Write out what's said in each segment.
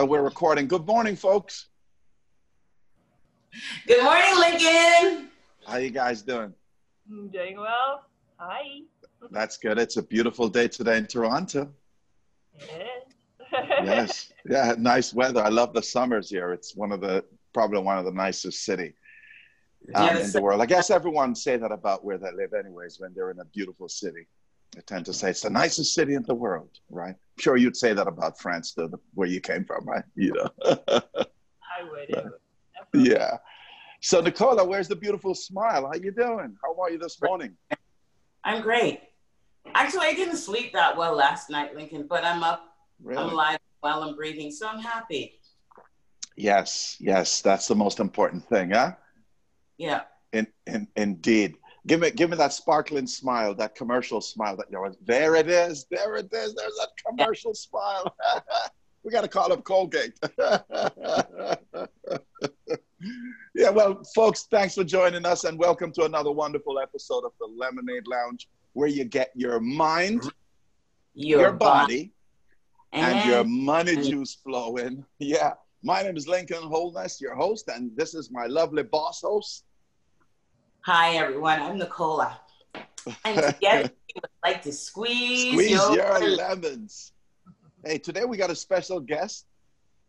Well, we're recording. Good morning, folks. Good morning, Lincoln. How you guys doing? Doing well. Hi. That's good. It's a beautiful day today in Toronto. It is. Yes. Yeah, nice weather. I love the summers here. It's one of the probably one of the nicest city um, Yeah, in the world. I guess everyone say that about where they live anyways when they're in a beautiful city. They tend to say it's the nicest city in the world, right? I'm sure you'd say that about France, though, the- where you came from, right? You know. I would. I would. Yeah. So Nicola, where's the beautiful smile? How you doing? How are you this morning? I'm great. Actually, I didn't sleep that well last night, Lincoln, but I'm up, Really? I'm alive, while I'm breathing, so I'm happy. Yes, yes, that's the most important thing, huh? Yeah. In, in, indeed. Give me, give me that sparkling smile, that commercial smile. That you know, there it is, there it is. There's that commercial smile. we got to call up Colgate. yeah, well, folks, thanks for joining us, and welcome to another wonderful episode of the LMN-Aid Lounge, where you get your mind, Your, your body, and, and your money juice flowing. Yeah. My name is Lincoln Holness, your host, and this is my lovely boss host. Hi, everyone. I'm Nicola. And together, we would like to squeeze, Squeeze your, your lemons. Hey, today we got a special guest,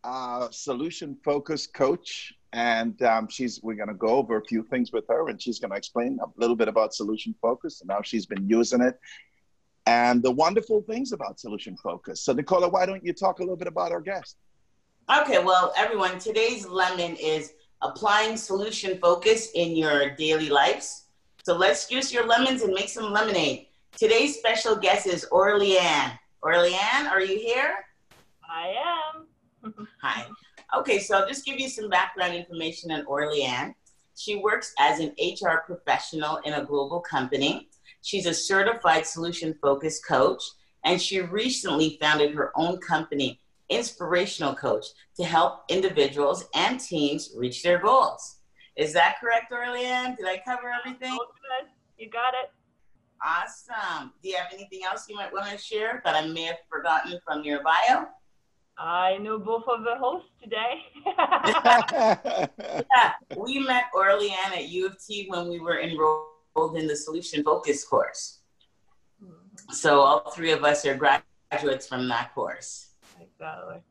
uh, solution focused coach, and um, she's we're gonna go over a few things with her, and she's gonna explain a little bit about solution focus and how she's been using it, and the wonderful things about solution focus. So, Nicola, why don't you talk a little bit about our guest? Okay, well, everyone, today's lemon is applying solution focus in your daily lives. So let's juice your lemons and make some lemonade. Today's special guest is Aurelie-Anne. Aurelie-Anne, are you here? I am. Hi. Okay, so I'll just give you some background information on Aurelie-Anne. She works as an HR professional in a global company. She's a certified solution focused coach, and she recently founded her own company, Inspirational Coach, to help individuals and teams reach their goals. Is that correct, Aurelie-Anne? Did I cover everything? Good. You got it. Awesome. Do you have anything else you might want to share that I may have forgotten from your bio? I know both of the hosts today. Yeah, we met Aurelie-Anne at U of T when we were enrolled in the Solution Focus course. Mm-hmm. So all three of us are graduates from that course. Exactly.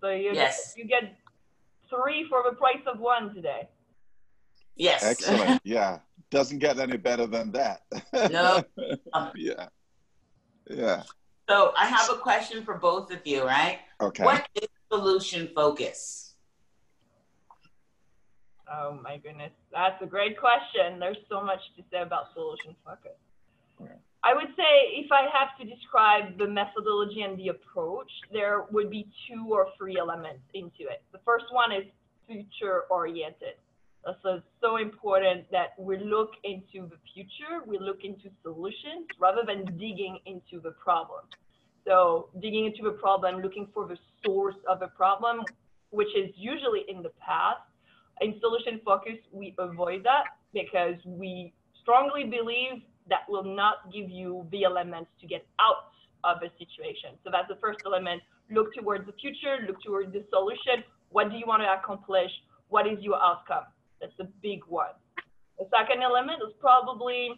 So you Yes. get, you get three for the price of one today. Yes. Excellent. Yeah. Doesn't get any better than that. No. yeah. Yeah. So I have a question for both of you, right? Okay. What is solution focus? Oh my goodness, that's a great question. There's so much to say about solution focus. Right. I would say if I have to describe the methodology and the approach, there would be two or three elements into it. The first one is future oriented. So it's so important that we look into the future, we look into solutions rather than digging into the problem. So digging into the problem, looking for the source of the problem, which is usually in the past. In solution focus, we avoid that because we strongly believe that will not give you the elements to get out of a situation. So that's the first element. Look towards the future, look towards the solution. What do you want to accomplish? What is your outcome? That's a big one. The second element is probably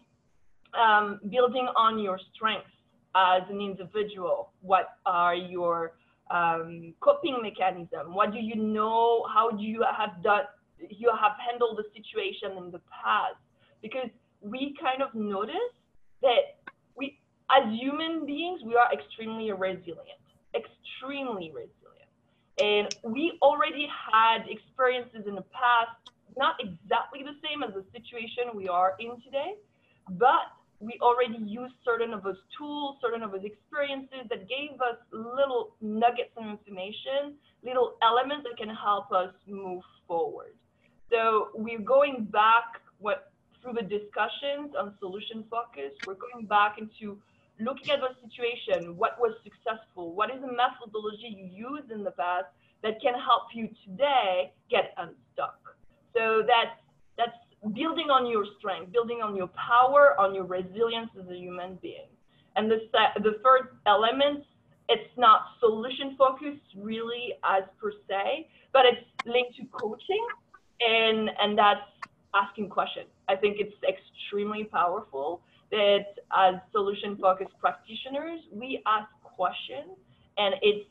um, building on your strengths as an individual. What are your um, coping mechanism? What do you know? How do you have done? You have handled the situation in the past because we kind of notice that we, as human beings, we are extremely resilient, extremely resilient, and we already had experiences in the past, not exactly the same as the situation we are in today, but we already use certain of those tools, certain of those experiences that gave us little nuggets of information, little elements that can help us move forward. So we're going back what the discussions on solution focus, we're going back into looking at the situation, what was successful, what is the methodology you used in the past that can help you today get unstuck. So that's that's building on your strength, building on your power, on your resilience as a human being. And the, the third element it's not solution focused really as per se, but it's linked to coaching and and that's asking questions. I think it's extremely powerful that as solution focused practitioners, we ask questions and it's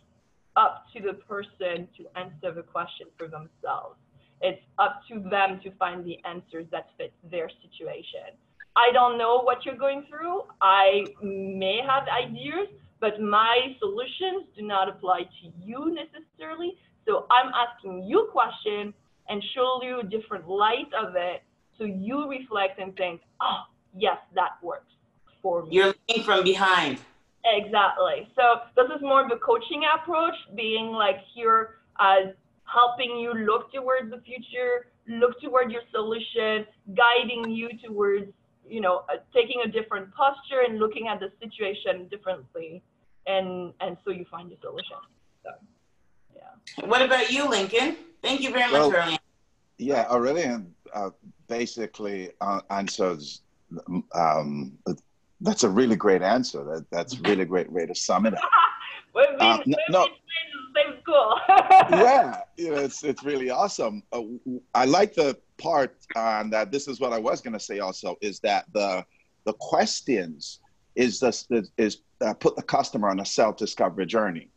up to the person to answer the question for themselves. It's up to them to find the answers that fit their situation. I don't know what you're going through. I may have ideas, but my solutions do not apply to you necessarily. So I'm asking you a question and show you a different light of it so you reflect and think, oh, yes, that works for me. You're looking from behind. Exactly. So this is more of a coaching approach, being like here as helping you look towards the future, look toward your solution, guiding you towards, you know, uh, taking a different posture and looking at the situation differently, and and so you find a solution. So, yeah. What about you, Lincoln? Thank you very well, much, Aurelie-Anne. Yeah, Aurelie-Anne uh, basically uh, answers. Um, that's a really great answer. That that's really great way to sum it up. been, uh, no, we've no. school. yeah, you know, it's it's really awesome. Uh, I like the part on that. This is what I was going to say. Also, is that the the questions is this is uh, put the customer on a self discovery journey,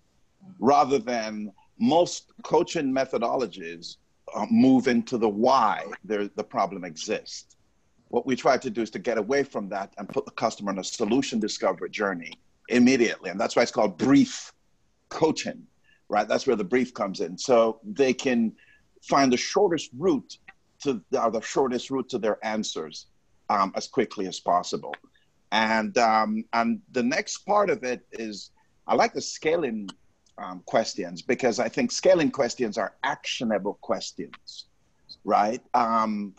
rather than most coaching methodologies uh, move into the why there, the problem exists. What we try to do is to get away from that and put the customer on a solution discovery journey immediately. And that's why it's called brief coaching, right? That's where the brief comes in. So they can find the shortest route to or the shortest route to their answers um, as quickly as possible. And um, and the next part of it is I like the scaling um, questions because I think scaling questions are actionable questions, right? Um,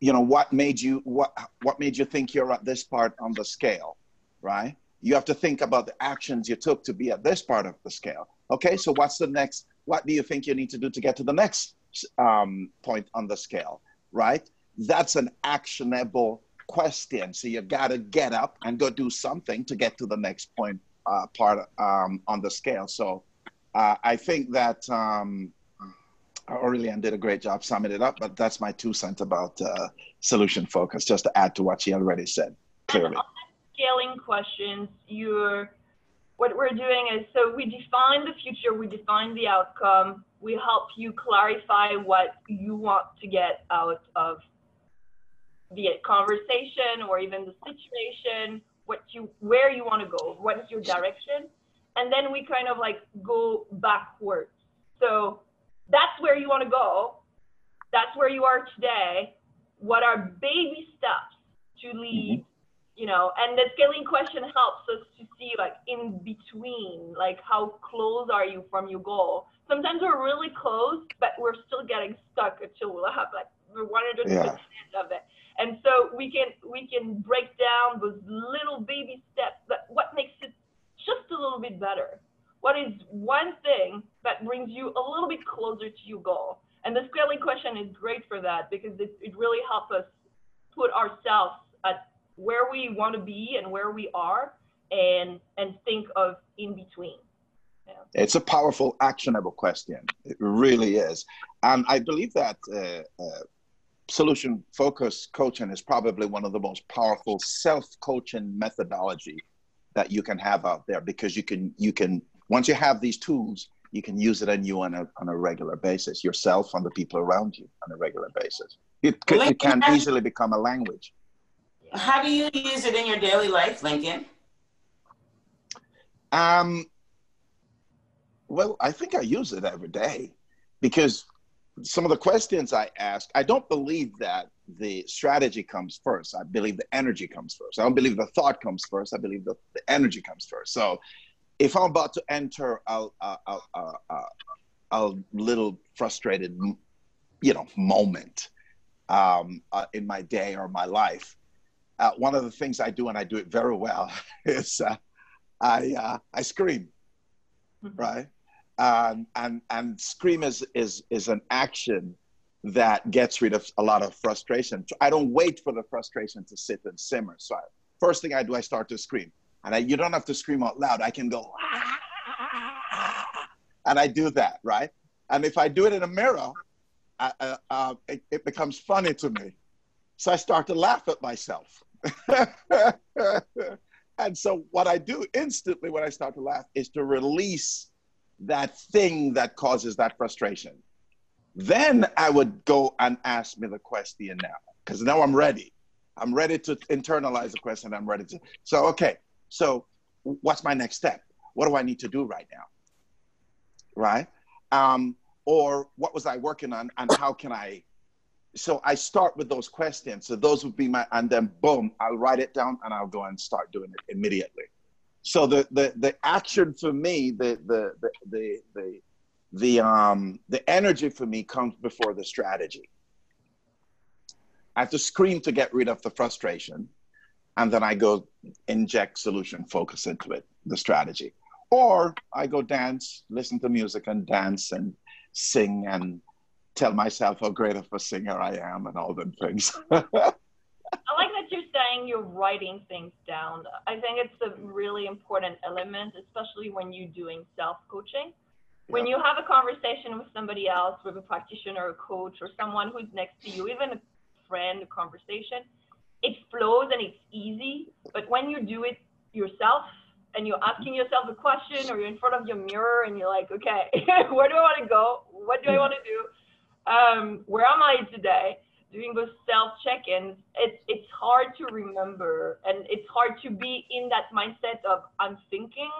you know, what made you what what made you think you're at this part on the scale, right? You have to think about the actions you took to be at this part of the scale. Okay, so what's the next? What do you think you need to do to get to the next um, point on the scale, right? That's an actionable question. So you got to get up and go do something to get to the next point uh, part um, on the scale. So uh, I think that um, Aurelie-Anne did a great job summing it up, but that's my two cents about uh, solution focus, just to add to what she already said clearly. Scaling questions, you're, what we're doing is, so we define the future, we define the outcome, we help you clarify what you want to get out of the conversation or even the situation what you where you want to go what is your direction and then we kind of like go backwards. So that's where you want to go. That's where you are today. What are baby steps to lead mm-hmm. you know? And the scaling question helps us to see like in between like how close are you from your goal? Sometimes we're really close but we're still getting stuck until we have like 100% yeah. of it and so we can we can break down those little baby steps that what makes it just a little bit better. What is one thing that brings you a little bit closer to your goal? And the scaling question is great for that because it, it really helps us put ourselves at where we want to be and where we are and and think of in between. Yeah. It's a powerful, actionable question. It really is. And I believe that uh, uh, solution focused coaching is probably one of the most powerful self coaching methodology that you can have out there because you can you can once you have these tools you can use it on you on a, on a regular basis yourself on the people around you on a regular basis. It, it can easily become a language. How do you use it in your daily life lincoln? Um well i think i use it every day because some of the questions I ask, I don't believe that the strategy comes first. I believe the energy comes first. I don't believe the thought comes first. I believe the, the energy comes first. So if I'm about to enter a, a, a, a, little frustrated, you know, moment um, uh, in my day or my life, uh, one of the things I do, and I do it very well, is uh, I, uh, I scream, mm-hmm. right? And and scream is is is an action that gets rid of a lot of frustration. I don't wait for the frustration to sit and simmer. So I, first thing I do, I start to scream. And I, you don't have to scream out loud. I can go, and I do that, right? And if I do it in a mirror, I, uh, uh, it, it becomes funny to me. So I start to laugh at myself. and so what I do instantly when I start to laugh is to release that thing that causes that frustration. Then I would go and ask me the question now, because now I'm ready. I'm ready to internalize the question. I'm ready to. So, okay. So, what's my next step? What do I need to do right now? Right? Um, or what was I working on and how can I? So, I start with those questions. So, those would be my, and then boom, I'll write it down and I'll go and start doing it immediately. So, the, the, the action for me, the, the, the, the, the, the, um, the energy for me comes before the strategy I have to scream to get rid of the frustration. And then I go inject solution focus into it, the strategy. Or I go dance, listen to music and dance and sing and tell myself how great of a singer I am and all them things. You're saying you're writing things down. I think it's a really important element, especially when you're doing self coaching. When you have a conversation with somebody else, with a practitioner, a coach, or someone who's next to you, even a friend, a conversation, it flows and it's easy. But when you do it yourself and you're asking yourself a question or you're in front of your mirror and you're like, okay, where do I want to go? What do I want to do? Um, where am I today? Doing those self check-ins, it's it's hard to remember and it's hard to be in that mindset of I'm thinking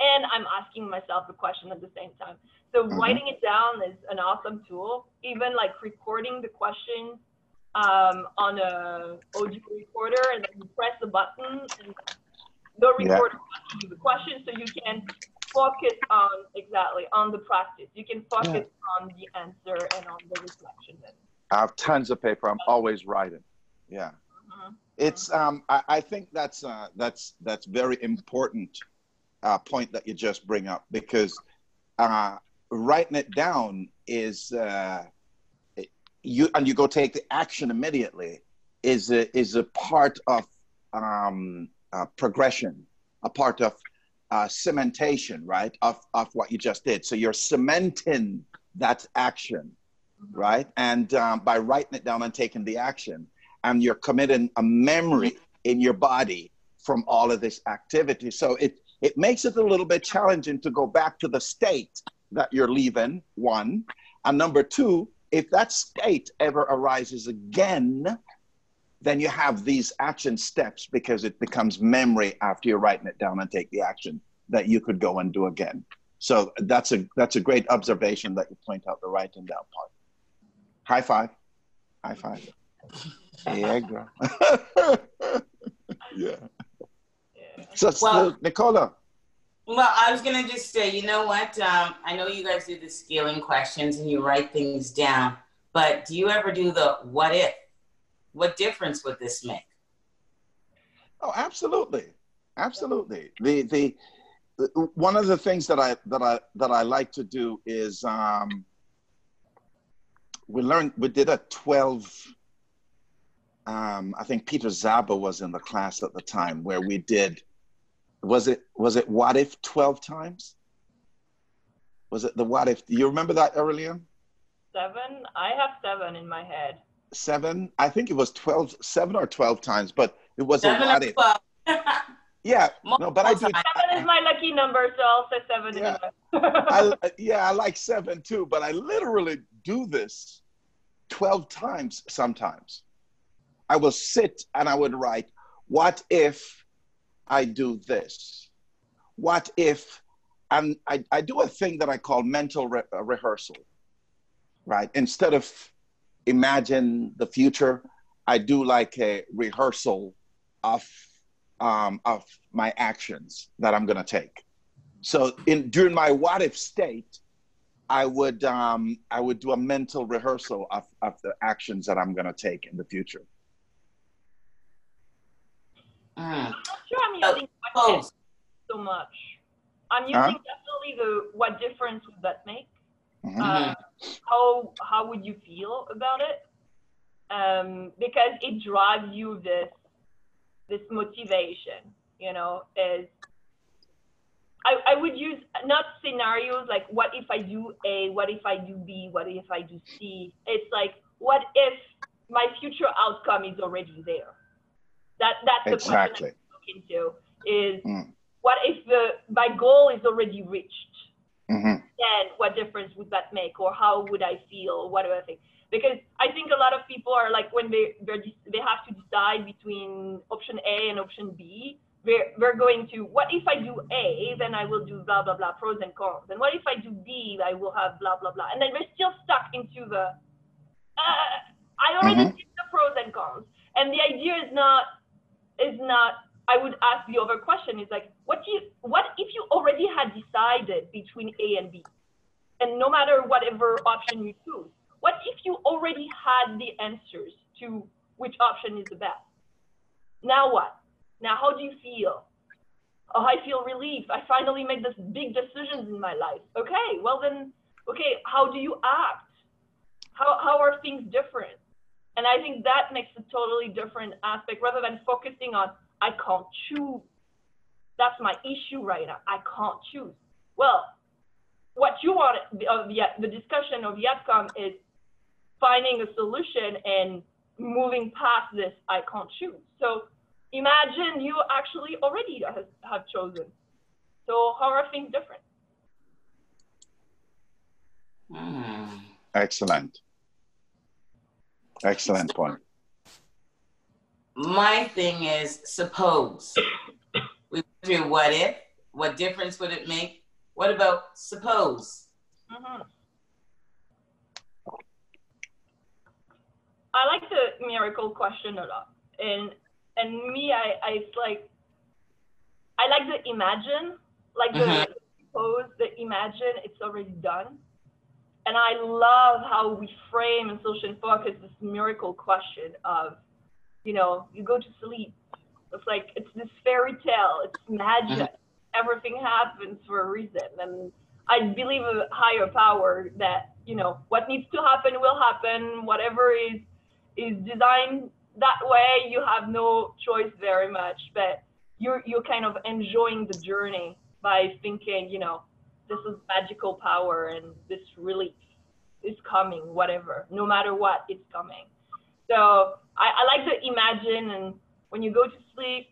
and I'm asking myself the question at the same time. So mm-hmm. writing it down is an awesome tool. Even like recording the question um, on a audio recorder, and then you press the button, and the recorder yeah. asks you the question, so you can focus on exactly on the practice. You can focus yeah. on the answer and on the reflection. I have tons of paper. I'm always writing. Yeah, mm-hmm. it's. Um, I, I, think that's uh, that's that's very important uh, point that you just bring up because uh, writing it down is. Uh, you and you go take the action immediately is a, is a part of um, uh, progression, a part of uh, cementation, right? Of of what you just did. So you're cementing that action, mm-hmm. right? And um, by writing it down and taking the action, and you're committing a memory in your body from all of this activity. So it it makes it a little bit challenging to go back to the state that you're leaving. One, and number two, if that state ever arises again, then you have these action steps because it becomes memory after you're writing it down and take the action that you could go and do again. So that's a that's a great observation that you point out the writing down part. High five. High five. yeah, girl. yeah. yeah. So, well, Nicola, well, I was gonna just say, you know what? Um, I know you guys do the scaling questions and you write things down, but do you ever do the what if? What difference would this make? Oh, absolutely, absolutely. The the, the one of the things that I that I that I like to do is um, we learned we did a twelve. Um, I think Peter zaba was in the class at the time where we did was it was it what if 12 times? Was it the what if do you remember that earlier seven? I have seven in my head. Seven? I think it was 12 seven or 12 times but it was seven a what if. yeah no but i do seven is my lucky number so i'll say seven yeah. I, yeah i like seven too but i literally do this 12 times sometimes i will sit and i would write what if I do this? What if, and I, I do a thing that I call mental re- uh, rehearsal, right? Instead of imagine the future, I do like a rehearsal of, um, of my actions that I'm going to take. So in, during my what if state, I would um, I would do a mental rehearsal of, of the actions that I'm going to take in the future. I'm not sure I'm using oh. so much. I'm using huh? definitely the what difference would that make? Mm-hmm. Uh, how how would you feel about it? Um, because it drives you this this motivation. you know, is I, I would use not scenarios like what if I do A, what if I do B, what if I do C. It's like what if my future outcome is already there. That that's the exactly. question I'm looking into is Mm. what if the my goal is already reached? hmm Then what difference would that make, or how would I feel? What do I think? Because I think a lot of people are like when they they have to decide between option A and option B. They're, they're going to what if I do A, then I will do blah blah blah pros and cons, and what if I do B, I will have blah blah blah, and then we're still stuck into the. Uh, I already Mhm. did the pros and cons, and the idea is not is not. I would ask the other question is like, what you what if you already had decided between A and B, and no matter whatever option you choose, what if you already had the answers to which option is the best? Now what? Now how do you feel? Oh, I feel relief. I finally made this big decisions in my life. Okay, well then, okay, how do you act? How, how are things different? And I think that makes a totally different aspect rather than focusing on, I can't choose. That's my issue right now. I can't choose. Well, what you want, uh, the, the discussion of outcome is finding a solution and moving past this, I can't choose. So imagine you actually already has, have chosen. So how are things different? Hmm. Excellent. Excellent point. My thing is suppose. We went through what if, what difference would it make? What about suppose? Mhm. I like the miracle question a lot, and and me, I, I like I like the imagine, like the Mhm. suppose, the imagine it's already done, and I love how we frame in solution focus this miracle question of, you know, you go to sleep, it's like it's this fairy tale, it's magic, everything happens for a reason, and I believe a higher power that you know what needs to happen will happen. Whatever is is designed that way, you have no choice very much. But you're you're kind of enjoying the journey by thinking, you know, this is magical power and this relief is coming, whatever, no matter what, it's coming. So I, I like to imagine, and when you go to sleep,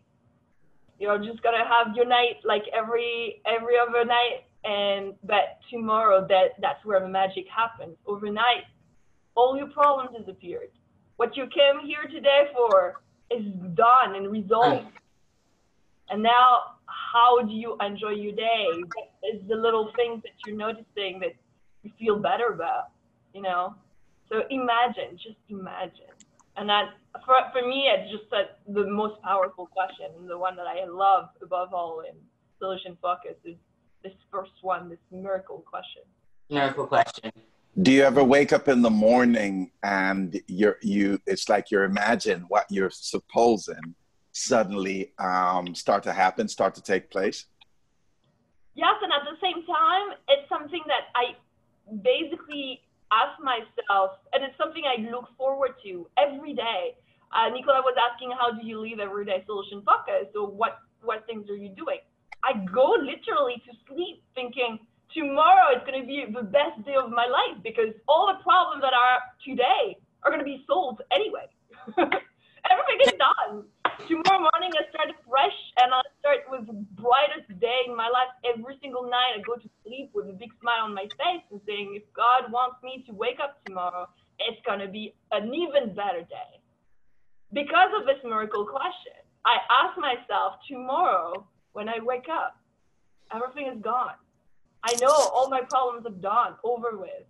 you're just gonna have your night like every every other night and but tomorrow that that's where the magic happens overnight all your problems disappeared what you came here today for is done and resolved. And now how do you enjoy your day? What is the little things that you're noticing that you feel better about you know? So imagine just imagine. And that for, for me it's just that the most powerful question and the one that i love above all in solution focus is this first one this miracle question. Miracle question. Do you ever wake up in the morning and you're you it's like you imagine what you're supposing suddenly um, start to happen, start to take place? yes and at the same time it's something that i basically ask myself and it's something i look forward to every day. Uh, nicola was asking how do you live everyday solution focus so what what things are you doing? I go literally to sleep thinking tomorrow is going to be the best day of my life because all the problems that are today are going to be solved anyway everything is done tomorrow morning I start fresh and I start with the brightest day in my life every single night. I go to sleep with a big smile on my face and saying, if God wants me to wake up tomorrow, it's going to be an even better day. Because of this miracle question, I ask myself tomorrow when I wake up, everything is gone. I know all my problems are done, over with.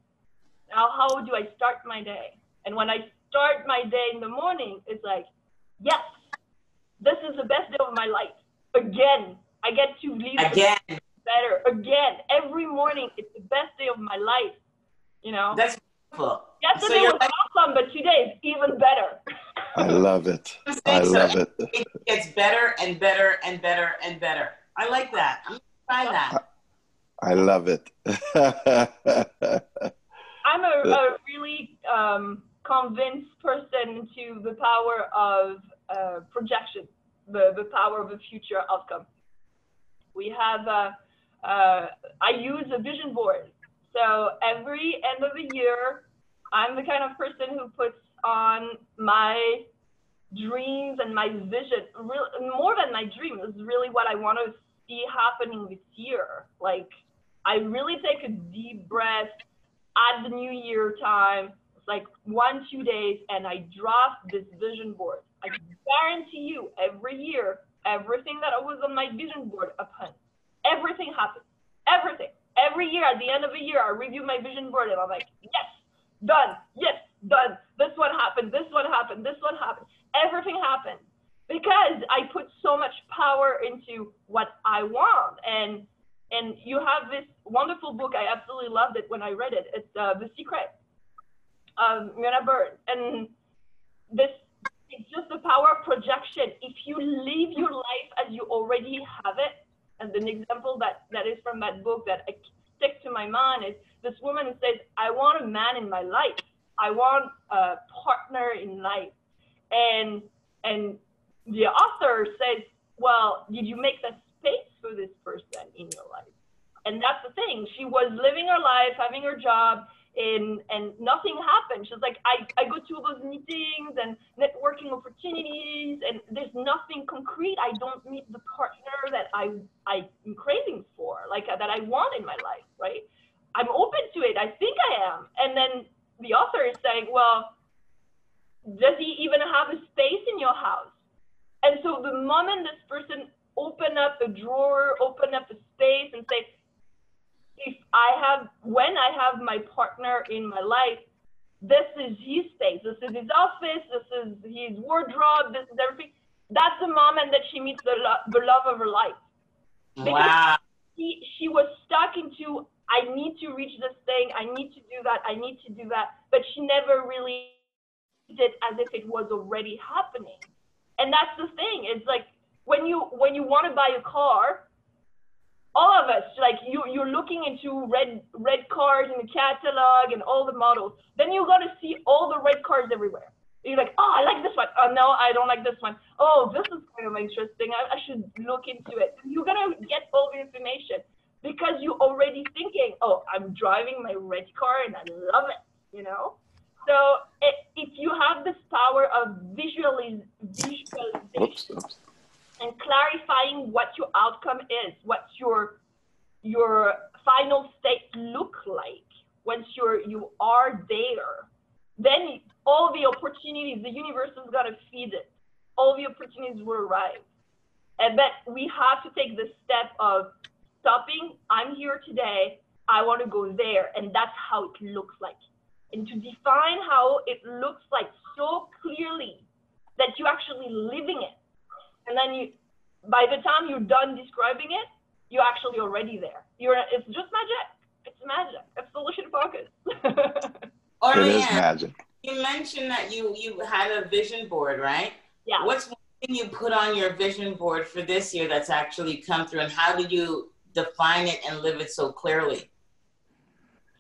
Now, how do I start my day? And when I start my day in the morning, it's like, yes, this is the best day of my life. Again, I get to live Again, better. Again, every morning, it's the best day of my life. You know, that's beautiful. yesterday so you're was awesome, but today is even better. I love it. I so love it. It gets better and better and better and better. I like that. I'm gonna try that. I love it. I'm a, a really um, convinced person to the power of uh, projection. the, the power of a future outcome. We have, uh, uh, I use a vision board. So every end of the year, I'm the kind of person who puts on my dreams and my vision. Real, more than my dreams, is really what I want to see happening this year. Like, I really take a deep breath at the new year time, like one, two days, and I draft this vision board. I guarantee you, every year, everything that I was on my vision board happens. Everything happens. Everything. Every year, at the end of the year, I review my vision board and I'm like, yes, done. Yes, done. This one happened. This one happened. This one happened. Everything happened because I put so much power into what I want. And and you have this wonderful book. I absolutely loved it when I read it. It's uh, The Secret of Rhonda Byrne. And this it's just the power of projection. If you live your life as you already have it, and an example that, that is from that book that I stick to my mind is this woman says, I want a man in my life. I want a partner in life. And and the author says, Well, did you make space for this person in your life? And that's the thing. She was living her life, having her job, and and nothing happened. She's like, I, I go to those meetings and networking opportunities, and there's nothing concrete. I don't meet the partner that I I'm craving for, like that I want in my life, right? I'm open to it. I think I am. And then the author is saying, well, does he even have a space in your house? And so the moment this person open up a drawer, open up a space, and say, if I have, when I have my partner in my life, this is his space, this is his office, this is his wardrobe, this is everything. That's the moment that she meets the, lo- the love of her life. Because wow. She, she was stuck into, I need to reach this thing, I need to do that, I need to do that, but she never really did as if it was already happening. And that's the thing, it's like when you when you want to buy a car, all of us like you you're looking into red red cars in the catalog and all the models. Then you got to see all the red cars everywhere. You're like, oh, I like this one. Oh no, I don't like this one. Oh, this is kind of interesting. I, I should look into it. You're gonna get all the information because you're already thinking, oh, I'm driving my red car and I love it. You know. So it, if you have this power of visualiz- visualization, oops, oops and clarifying what your outcome is, what your your final state look like once you're you are there. Then all the opportunities, the universe is gonna feed it. All the opportunities will arrive. And but we have to take the step of stopping. I'm here today. I want to go there, and that's how it looks like. And to define how it looks like so clearly that you're actually living it and then you, by the time you're done describing it, you're actually already there. You're, it's just magic. It's magic. It's solution focus. it is magic. You mentioned that you you had a vision board, right? Yeah. What's one thing you put on your vision board for this year that's actually come through, and how do you define it and live it so clearly?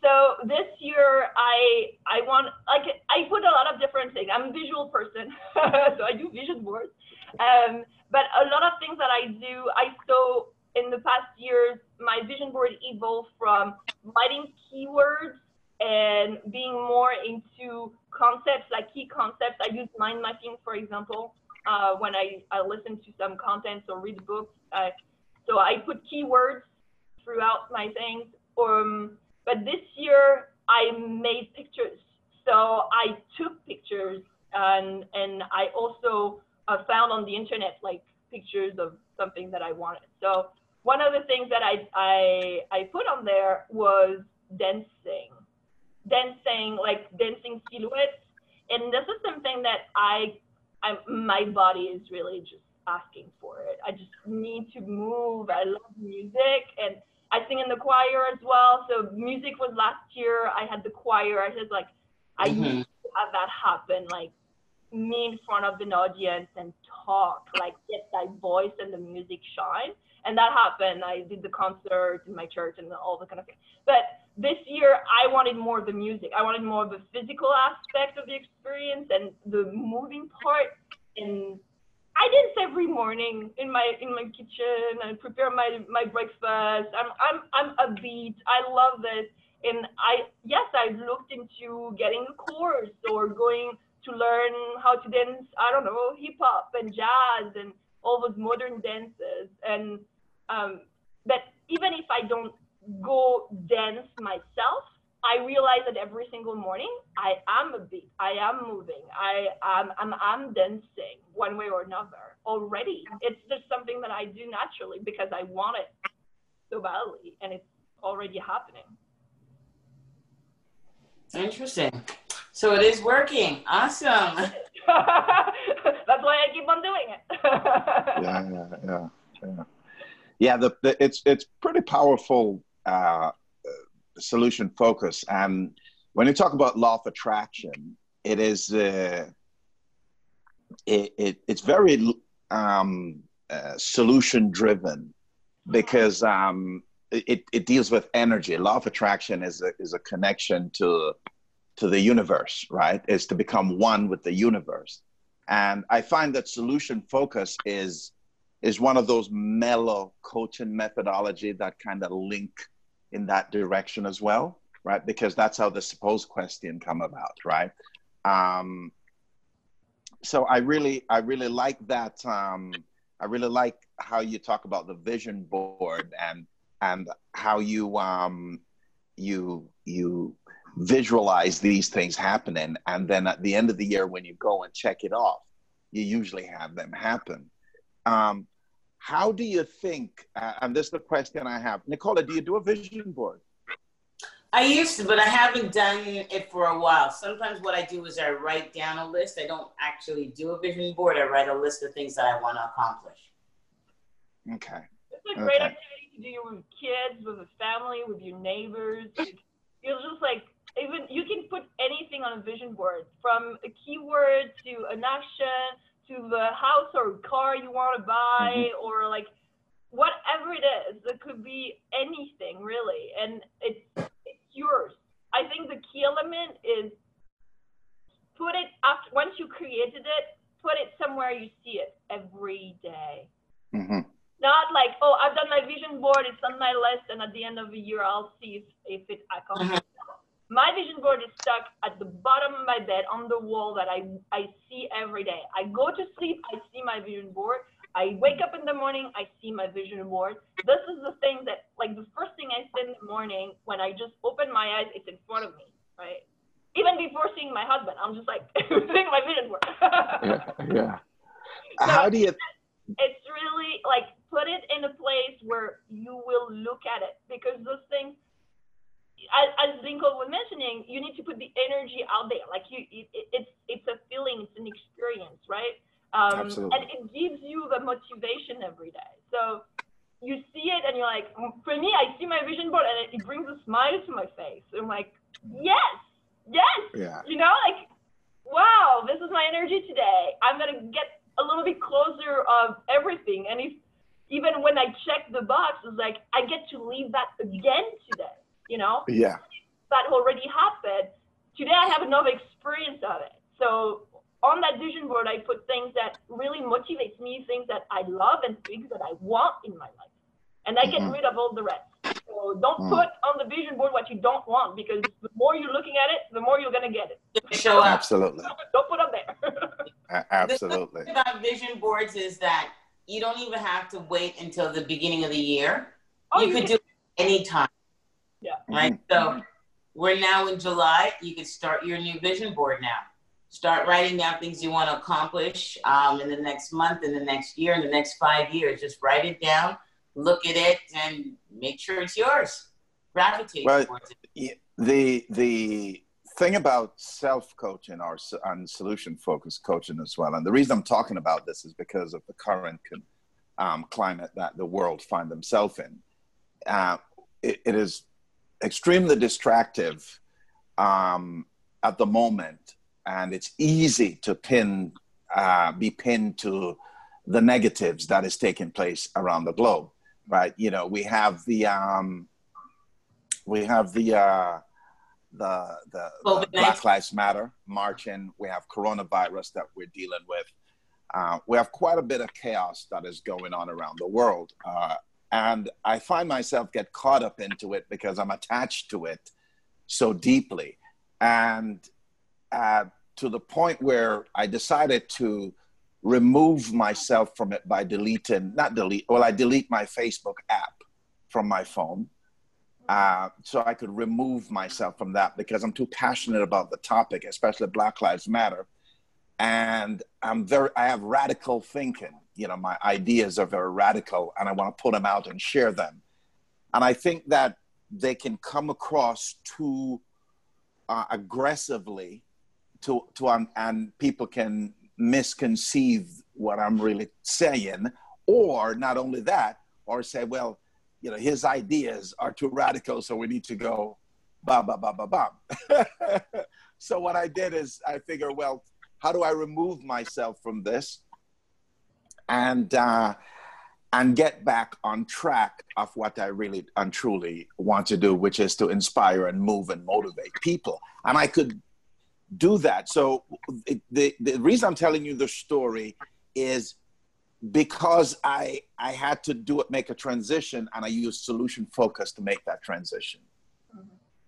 So this year, I I want like I put a lot of different things. I'm a visual person, so I do vision boards. Um, but a lot of things that I do, I saw in the past years, my vision board evolved from writing keywords and being more into concepts, like key concepts. I use mind mapping, for example, uh, when I, I listen to some content or read books. Uh, so I put keywords throughout my things. Um, but this year, I made pictures. So I took pictures and, and I also uh, found on the internet like pictures of something that I wanted. So one of the things that I I I put on there was dancing, dancing like dancing silhouettes, and this is something that I I my body is really just asking for it. I just need to move. I love music and I sing in the choir as well. So music was last year. I had the choir. I said like I mm-hmm. need to have that happen. Like me in front of an audience and talk, like get that voice and the music shine. And that happened. I did the concert in my church and all the kind of thing. But this year, I wanted more of the music. I wanted more of the physical aspect of the experience and the moving part. And I dance every morning in my in my kitchen and prepare my my breakfast. I'm I'm I'm upbeat. I love this. And I yes, I've looked into getting a course or going to learn how to dance. I don't know hip hop and jazz and all those modern dances. And um, but even if I don't go dance myself, I realize that every single morning I am a beat, I am moving, I am I'm, I'm dancing one way or another already. It's just something that I do naturally because I want it so badly, and it's already happening. Interesting. So it is working. Awesome. That's why I keep on doing it. yeah, yeah, yeah, yeah. Yeah, the, the, it's it's pretty powerful uh, solution focus. And when you talk about law of attraction, it is uh, it, it, it's very um, uh, solution driven because um, it, it deals with energy. Law of attraction is a, is a connection to to the universe, right? Is to become one with the universe. And I find that solution focus is is one of those mellow coaching methodology that kind of link in that direction as well, right? Because that's how the supposed question come about, right? Um, so I really, I really like that. Um, I really like how you talk about the vision board and and how you um, you you visualize these things happening, and then at the end of the year when you go and check it off, you usually have them happen. Um, how do you think, uh, and this is the question I have, Nicola, do you do a vision board? I used to, but I haven't done it for a while. Sometimes what I do is I write down a list. I don't actually do a vision board. I write a list of things that I want to accomplish. Okay. It's a great okay. activity to do with kids, with a family, with your neighbors. You're just like even you can put anything on a vision board, from a keyword to an action to the house or car you want to buy mm-hmm. or like whatever it is it could be anything really and it's it's yours i think the key element is put it after once you created it put it somewhere you see it every day. Mm-hmm. not like oh i've done my vision board it's on my list and at the end of the year i'll see if, if it accomplishes mm-hmm my vision board is stuck at the bottom of my bed on the wall that I, I see every day. I go to sleep, I see my vision board. I wake up in the morning, I see my vision board. This is the thing that, like, the first thing I see in the morning when I just open my eyes, it's in front of me, right? Even before seeing my husband, I'm just like seeing my vision board. yeah, yeah. So How do you? It's really like put it in a place where you will look at it because those things as, as Lincoln was mentioning, you need to put the energy out there. Like you, it, it's it's a feeling, it's an experience, right? Um, Absolutely. And it gives you the motivation every day. So you see it, and you're like, for me, I see my vision board, and it, it brings a smile to my face. I'm like, yes, yes, yeah. you know, like, wow, this is my energy today. I'm gonna get a little bit closer of everything, and if even when I check the box, it's like I get to leave that again today you know? Yeah. That already happened. Today I have another experience of it. So on that vision board, I put things that really motivates me, things that I love and things that I want in my life. And I get mm-hmm. rid of all the rest. So don't mm. put on the vision board what you don't want because the more you're looking at it, the more you're gonna get it. Show up. Absolutely. Don't put up there. Absolutely. The about vision boards is that you don't even have to wait until the beginning of the year. Oh, you, you could can- do it anytime. Yeah. Right. So we're now in July. You can start your new vision board now. Start writing down things you want to accomplish um, in the next month, in the next year, in the next five years. Just write it down, look at it, and make sure it's yours. Gravitate well, towards it. The the thing about self coaching or and solution focused coaching as well, and the reason I'm talking about this is because of the current um, climate that the world find themselves in. Uh, it, it is extremely distractive um, at the moment, and it's easy to pin uh, be pinned to the negatives that is taking place around the globe. Right? You know, we have the um, we have the uh, the, the, the Black Lives Matter marching. We have coronavirus that we're dealing with. uh, we have quite a bit of chaos that is going on around the world. Uh, and I find myself get caught up into it because I'm attached to it so deeply. And uh, to the point where I decided to remove myself from it by deleting, not delete, well, I delete my Facebook app from my phone. Uh, so I could remove myself from that because I'm too passionate about the topic, especially Black Lives Matter. And I'm very, I have radical thinking. You know, my ideas are very radical and I want to put them out and share them. And I think that they can come across too uh, aggressively to, to um, and people can misconceive what I'm really saying, or not only that, or say, well, you know, his ideas are too radical, so we need to go ba ba ba ba ba. so what I did is I figure, well, how do I remove myself from this and uh, and get back on track of what I really and truly want to do, which is to inspire and move and motivate people. And I could do that. So it, the the reason I'm telling you the story is because I I had to do it, make a transition, and I used solution focus to make that transition, mm-hmm.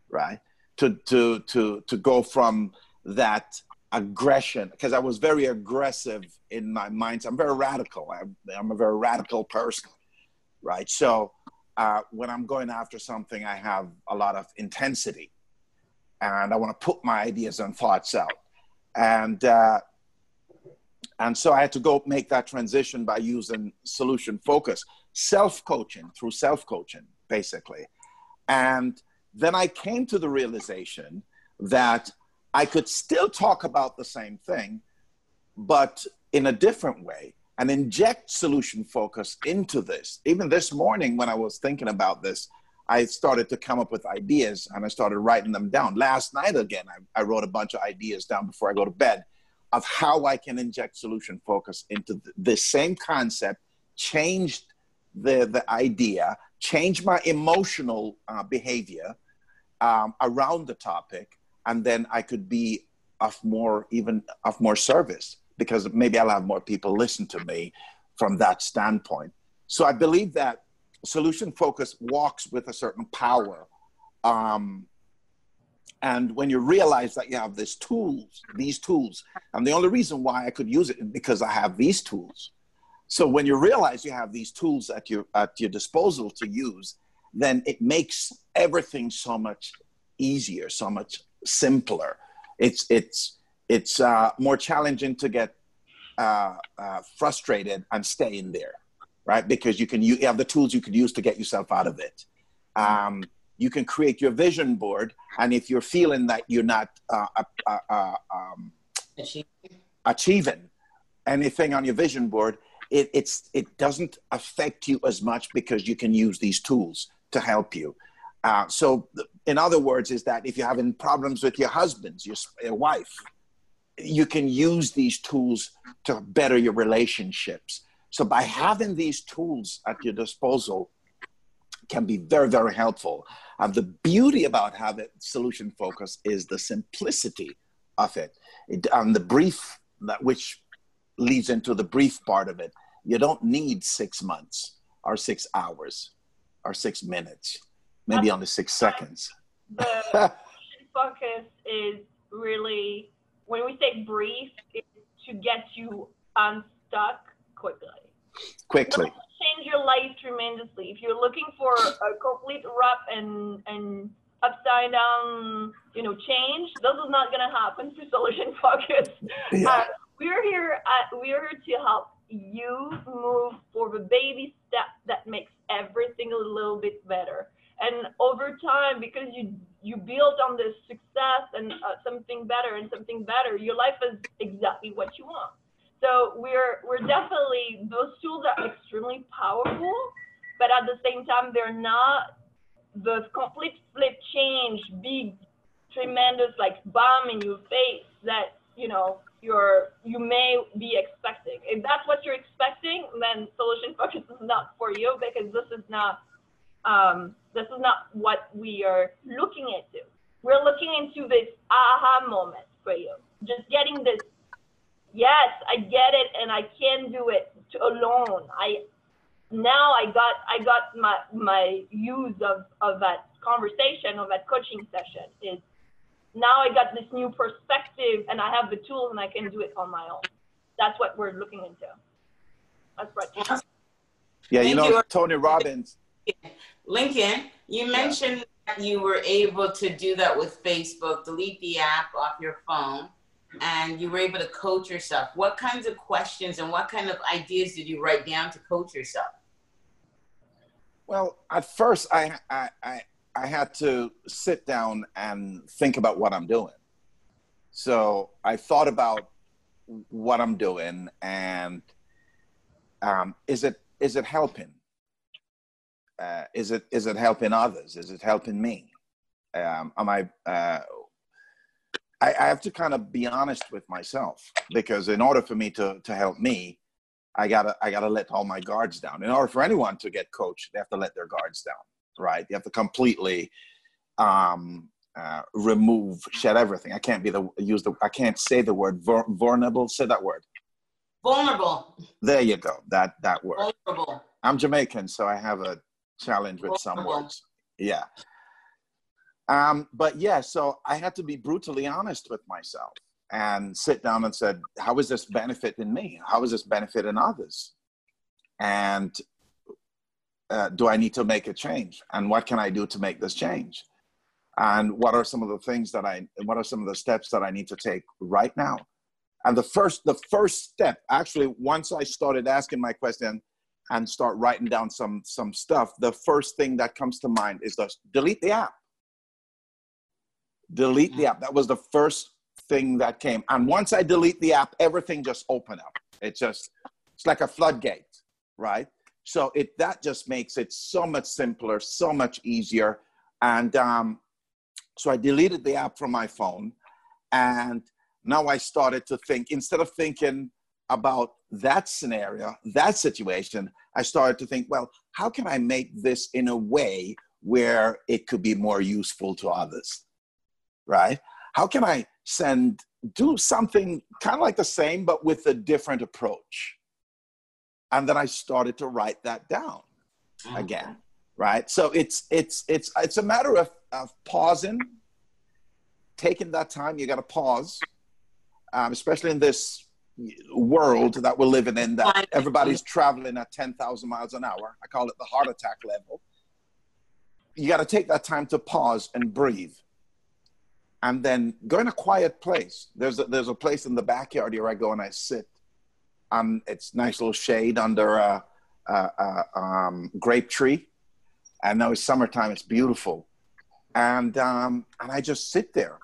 right? To to to to go from that aggression because I was very aggressive in my mind. I'm very radical. I'm, I'm a very radical person, right? So uh, when I'm going after something, I have a lot of intensity, and I want to put my ideas and thoughts out, and uh, and so I had to go make that transition by using solution focus, self coaching through self coaching, basically, and then I came to the realization that I could still talk about the same thing, but in a different way and inject solution focus into this. Even this morning, when I was thinking about this, I started to come up with ideas and I started writing them down. Last night, again, I, I wrote a bunch of ideas down before I go to bed of how I can inject solution focus into the, same concept, change the, the idea, change my emotional uh, behavior um, around the topic, and then I could be of more even of more service because maybe I'll have more people listen to me from that standpoint. So I believe that solution focus walks with a certain power. Um, and when you realize that you have these tools, these tools, and the only reason why I could use it is because I have these tools. So when you realize you have these tools at your at your disposal to use, then it makes everything so much easier, so much simpler. It's it's it's uh, more challenging to get uh, uh, frustrated and stay in there, right? Because you can you have the tools you could use to get yourself out of it. Um, you can create your vision board, and if you're feeling that you're not uh, uh, uh, um, achieving anything on your vision board, it, it's it doesn't affect you as much because you can use these tools to help you. Uh, so, in other words, is that if you're having problems with your husbands, your, your wife, you can use these tools to better your relationships. So, by having these tools at your disposal, can be very, very helpful. And the beauty about having solution focus is the simplicity of it. it and the brief, that which leads into the brief part of it. You don't need six months or six hours or six minutes maybe uh-huh. only six seconds. The focus is really, when we say brief, it's to get you unstuck quickly. Quickly. change your life tremendously. If you're looking for a complete wrap and and upside down, you know, change, this is not going to happen through solution focus. Yeah. Uh, we're here. At, we're here to help you move for the baby step that makes everything a little bit better and over time because you you build on this success and uh, something better and something better your life is exactly what you want. So we're we're definitely those tools are extremely powerful but at the same time they're not the complete flip change big tremendous like bomb in your face that you know you're you may be expecting. If that's what you're expecting then solution focus is not for you because this is not um, this is not what we are looking into. We're looking into this aha moment for you. Just getting this yes, I get it, and I can do it to, alone. I now I got I got my my use of of that conversation of that coaching session is now I got this new perspective and I have the tools and I can do it on my own. That's what we're looking into. That's right. Yeah, you Thank know, you. Tony Robbins. Lincoln, you mentioned that you were able to do that with Facebook, delete the app off your phone, and you were able to coach yourself. What kinds of questions and what kind of ideas did you write down to coach yourself? Well, at first, I, I, I, I had to sit down and think about what I'm doing. So I thought about what I'm doing and um, is it is it helping? Uh, is it is it helping others? Is it helping me? Um, am I, uh, I? I have to kind of be honest with myself because in order for me to to help me, I gotta I gotta let all my guards down. In order for anyone to get coached, they have to let their guards down, right? You have to completely um, uh, remove, shed everything. I can't be the use the I can't say the word vulnerable. Say that word. Vulnerable. There you go. That that word. Vulnerable. I'm Jamaican, so I have a challenge with some words. Yeah. Um, but yeah, so I had to be brutally honest with myself and sit down and said, how is this benefiting me? How is this benefiting others? And uh, do I need to make a change? And what can I do to make this change? And what are some of the things that I, what are some of the steps that I need to take right now? And the first, the first step, actually, once I started asking my question, and start writing down some some stuff the first thing that comes to mind is just delete the app. Delete the app. That was the first thing that came. And once i delete the app everything just opened up. It just it's like a floodgate right? So it that just makes it so much simpler so much easier. And um, so i deleted the app from my phone and now i started to think instead of thinking about that scenario, that situation, I started to think, well, how can I make this in a way where it could be more useful to others? Right? How can I send, do something kind of like the same, but with a different approach? And then I started to write that down again. Right? So it's it's it's it's a matter of, of pausing, taking that time. You got to pause, um, especially in this world that we're living in that everybody's traveling at 10,000 miles an hour. I call it the heart attack level. You got to take that time to pause and breathe. And then go in a quiet place. There's a, there's a place in the backyard here I go and I sit. Um, it's nice little shade under a, a, a um, grape tree. And now it's summertime, it's beautiful. And, um, and I just sit there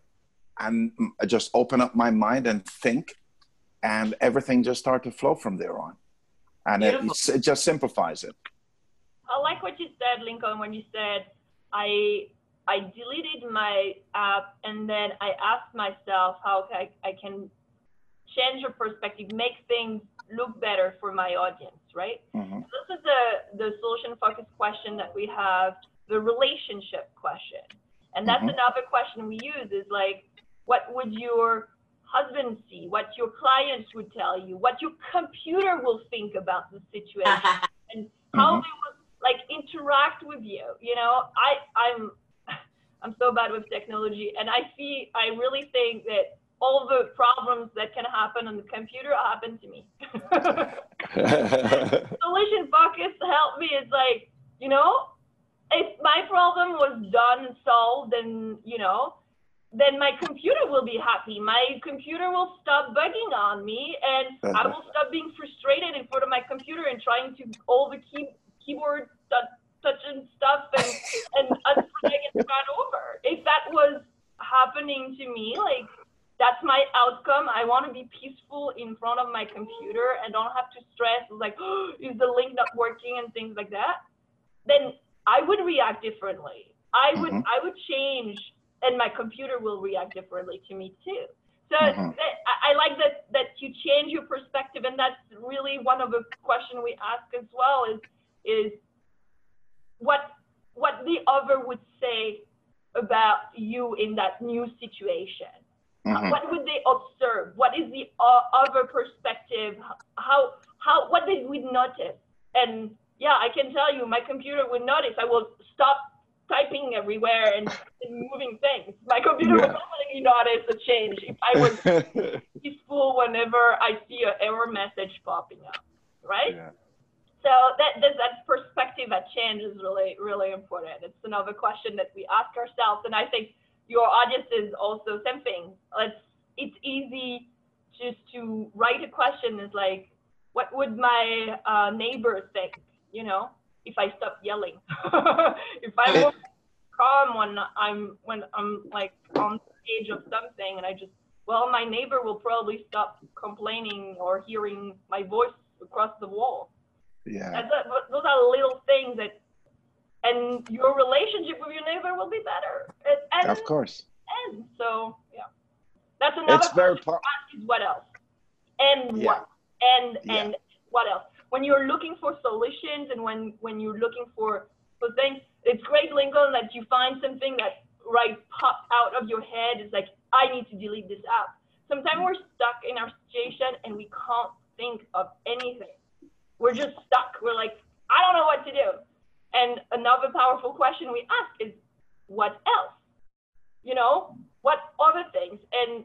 and I just open up my mind and think and everything just started to flow from there on and it, it just simplifies it I like what you said, Lincoln, when you said I I deleted my app and then I asked myself how I, I can change your perspective, make things look better for my audience, right? Mhm. This is the the solution focused question that we have, the relationship question. And that's Mhm. another question we use is like, what would your husband see? What your clients would tell you? What your computer will think about the situation? and how Mhm. they will like interact with you. You know, I I'm I'm so bad with technology, and I see I really think that all the problems that can happen on the computer happen to me. Solution focus helped me. It's like you know, if my problem was done solved, then you know. Then my computer will be happy. My computer will stop bugging on me, and I will stop being frustrated in front of my computer and trying to all the key keyboard touch, touching stuff and and I get run over. If that was happening to me, like that's my outcome. I want to be peaceful in front of my computer and don't have to stress like is the link not working and things like that. Then I would react differently. I would Mhm. I would change and my computer will react differently to me too. So Mhm. I, I like that that you change your perspective, and that's really one of the questions we ask as well is is what what the other would say about you in that new situation. Mhm. what would they observe? What is the uh, other perspective? How how what did we notice? And yeah, I can tell you, my computer would notice. I will stop typing everywhere and, and moving things. My computer Yeah. will definitely notice a change if I was peaceful whenever I see an error message popping up, right? yeah. So that, that that perspective at change is really really important. It's another question that we ask ourselves, and I think your audience is also same thing. Let's it's easy just to write a question is like, what would my uh, neighbor think? You know, if I stop yelling, if I'm It- calm when I'm when I'm like on stage of something, and I just well, my neighbor will probably stop complaining or hearing my voice across the wall. yeah. A, those are little things that, and your relationship with your neighbor will be better. And, and, Of course. and so, yeah. That's another It's very po- is what else? And Yeah. what? And, Yeah. and what else? When you're looking for solutions and when, when you're looking for, for things, it's great, Lincoln, that you find something that right pops out of your head. It's like, I need to delete this app. Sometimes we're stuck in our situation and we can't think of anything. We're just stuck. We're like, I don't know what to do. And another powerful question we ask is, what else? You know, what other things? And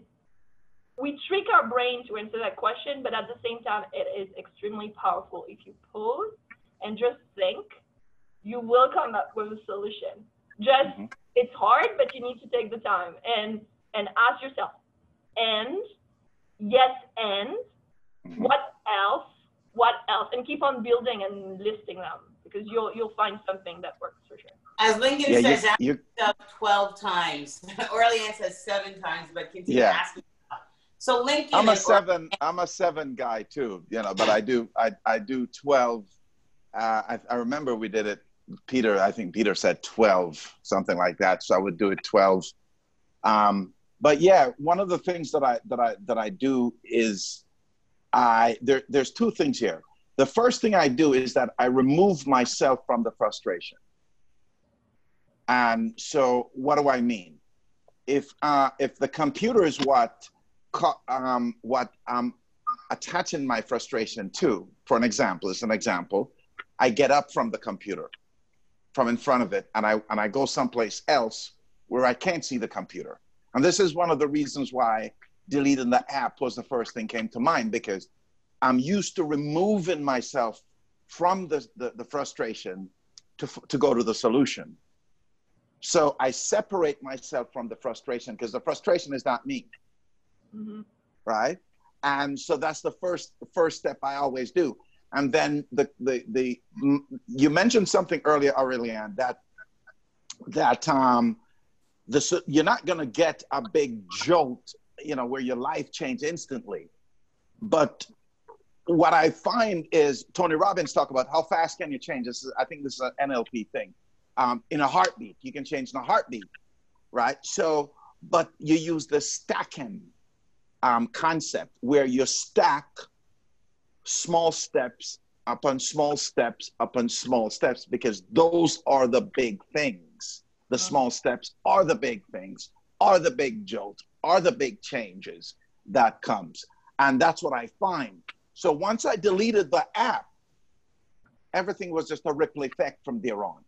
we trick our brain to answer that question, but at the same time, it is extremely powerful. If you pause and just think, you will come up with a solution. Just Mhm. it's hard, but you need to take the time and and ask yourself, and yes, and Mhm. what else? What else? And keep on building and listing them because you'll you'll find something that works for sure. As Lincoln Yeah, says, you, ask you, yourself 12 times. Aurelie-Anne says seven times, but continue Yeah. asking. So Lincoln I'm a and Or- seven. I'm a seven guy too. You know, but I do. I I do twelve. Uh, I, I remember we did it. Peter, I think Peter said twelve, something like that. So I would do it twelve. Um, but yeah, one of the things that I that I that I do is I there. There's two things here. The first thing I do is that I remove myself from the frustration. And so, what do I mean? If uh, if the computer is what um, what I'm attaching my frustration to, for an example, as an example, I get up from the computer, from in front of it, and I and I go someplace else where I can't see the computer. And this is one of the reasons why deleting the app was the first thing came to mind because I'm used to removing myself from the, the, the frustration to, to go to the solution. So I separate myself from the frustration because the frustration is not me hmm right? And so that's the first first step I always do. And then the the the you mentioned something earlier, Aurelie-Anne, that that um this you're not to get a big jolt, you know, where your life change instantly. But what I find is Tony Robbins talk about how fast can you change. This is, I think this is an NLP thing. Um, in a heartbeat, you can change in a heartbeat, right? So, but you use the stacking um, concept where you stack small steps upon small steps upon small steps because those are the big things. The small steps are the big things, are the big jolt, are the big changes that comes. And that's what I find. So once I deleted the app, everything was just a ripple effect from there on.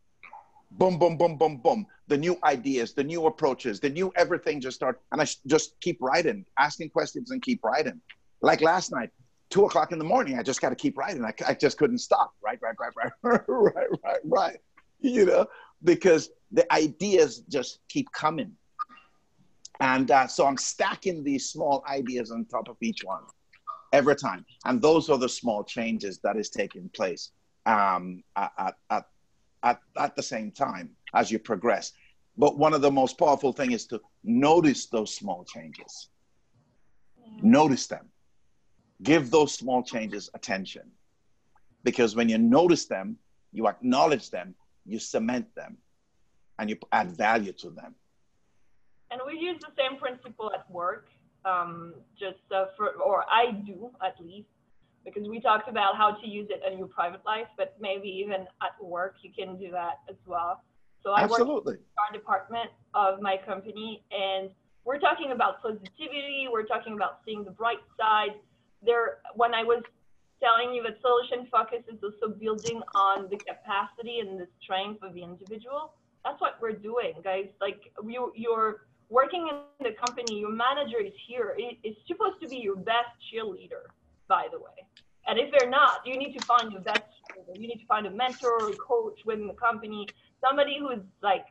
Boom, boom, boom, boom, boom. The new ideas, the new approaches, the new everything just start. And I just keep writing, asking questions and keep writing. Like last night, two o'clock in the morning, I just got to keep writing. I just couldn't stop. Right, right, right, right, right, right, right. You know, because the ideas just keep coming. And uh, so I'm stacking these small ideas on top of each one every time. And those are the small changes that is taking place um, at, at, at, at the same time as you progress. But one of the most powerful things is to notice those small changes. Notice them. Give those small changes attention. Because when you notice them, you acknowledge them, you cement them, and you add value to them. And we use the same principle at work, um, just uh, for, or I do at least, because we talked about how to use it in your private life, but maybe even at work you can do that as well. So I work Absolutely. in our department of my company, and we're talking about positivity. We're talking about seeing the bright side. There, when I was telling you that solution focus is also building on the capacity and the strength of the individual. That's what we're doing, guys. Like you, you're working in the company, your manager is here. It, it's supposed to be your best cheerleader, by the way. And if they're not, you need to find your best. You need to find a mentor or a coach within the company, somebody who's like,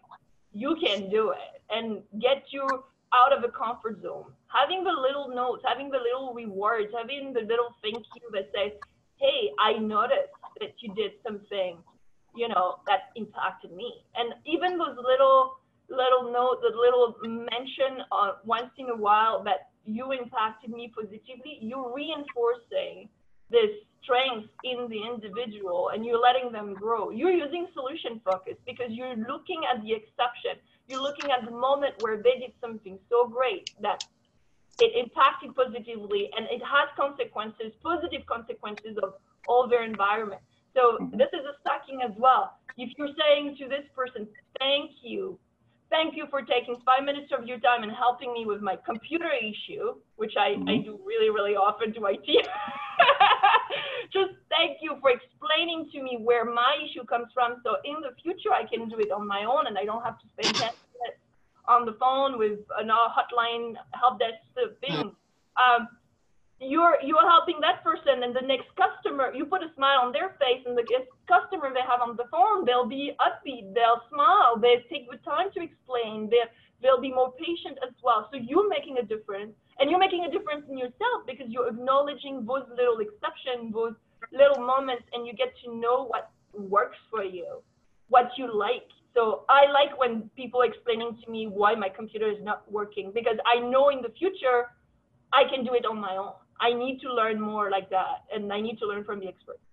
you can do it, and get you out of the comfort zone. Having the little notes, having the little rewards, having the little thank you that says, "Hey, I noticed that you did something, you know, that impacted me." And even those little little note, the little mention uh, once in a while that you impacted me positively, you're reinforcing this strength in the individual and you're letting them grow. You're using solution focus because you're looking at the exception. You're looking at the moment where they did something so great that it impacted positively and it has consequences, positive consequences of all their environment. So mm-hmm. this is a stacking as well. If you're saying to this person, thank you thank you for taking five minutes of your time and helping me with my computer issue, which I, mm-hmm. I do really, really often to IT. Just thank you for explaining to me where my issue comes from. So in the future, I can do it on my own and I don't have to spend 10 minutes on the phone with a hotline help desk thing. Um, you're you're helping that person and the next customer you put a smile on their face and the customer they have on the phone they'll be upbeat they'll smile they take the time to explain they they'll be more patient as well so you're making a difference and you're making a difference in yourself because you're acknowledging those little exceptions those little moments and you get to know what works for you what you like so i like when people explaining to me why my computer is not working because i know in the future i can do it on my own I need to learn more like that, and I need to learn from the experts.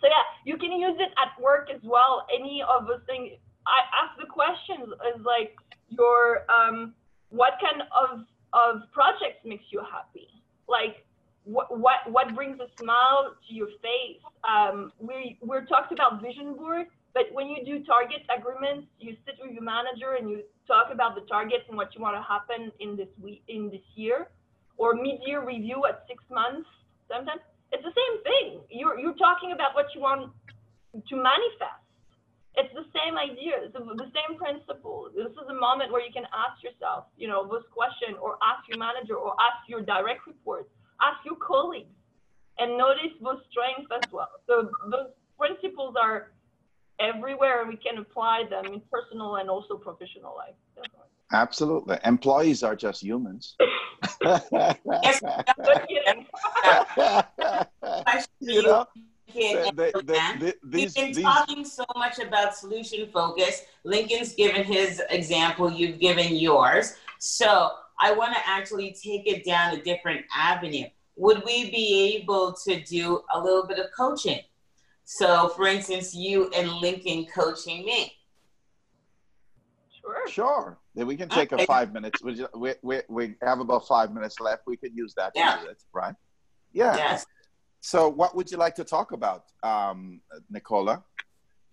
So yeah, you can use it at work as well. Any of those things. I ask the questions is like your um, what kind of of projects makes you happy? Like what what what brings a smile to your face? Um, we we're talked about vision board, but when you do target agreements, you sit with your manager and you talk about the targets and what you want to happen in this week in this year or mid-year review at six months sometimes it's the same thing you're you're talking about what you want to manifest it's the same idea it's the same principle this is a moment where you can ask yourself you know this question or ask your manager or ask your direct reports ask your colleagues and notice those strengths as well so those principles are everywhere and we can apply them in personal and also professional life definitely. Absolutely. Employees are just humans. you know, the, We've been these... talking so much about solution focus. Lincoln's given his example, you've given yours. So I want to actually take it down a different avenue. Would we be able to do a little bit of coaching? So, for instance, you and Lincoln coaching me. Sure. Sure. Then we can take okay. a five minutes. We, we, we, we have about five minutes left. We could use that. Yeah. It, right? Yeah. Yes. So, what would you like to talk about, um, Nicola?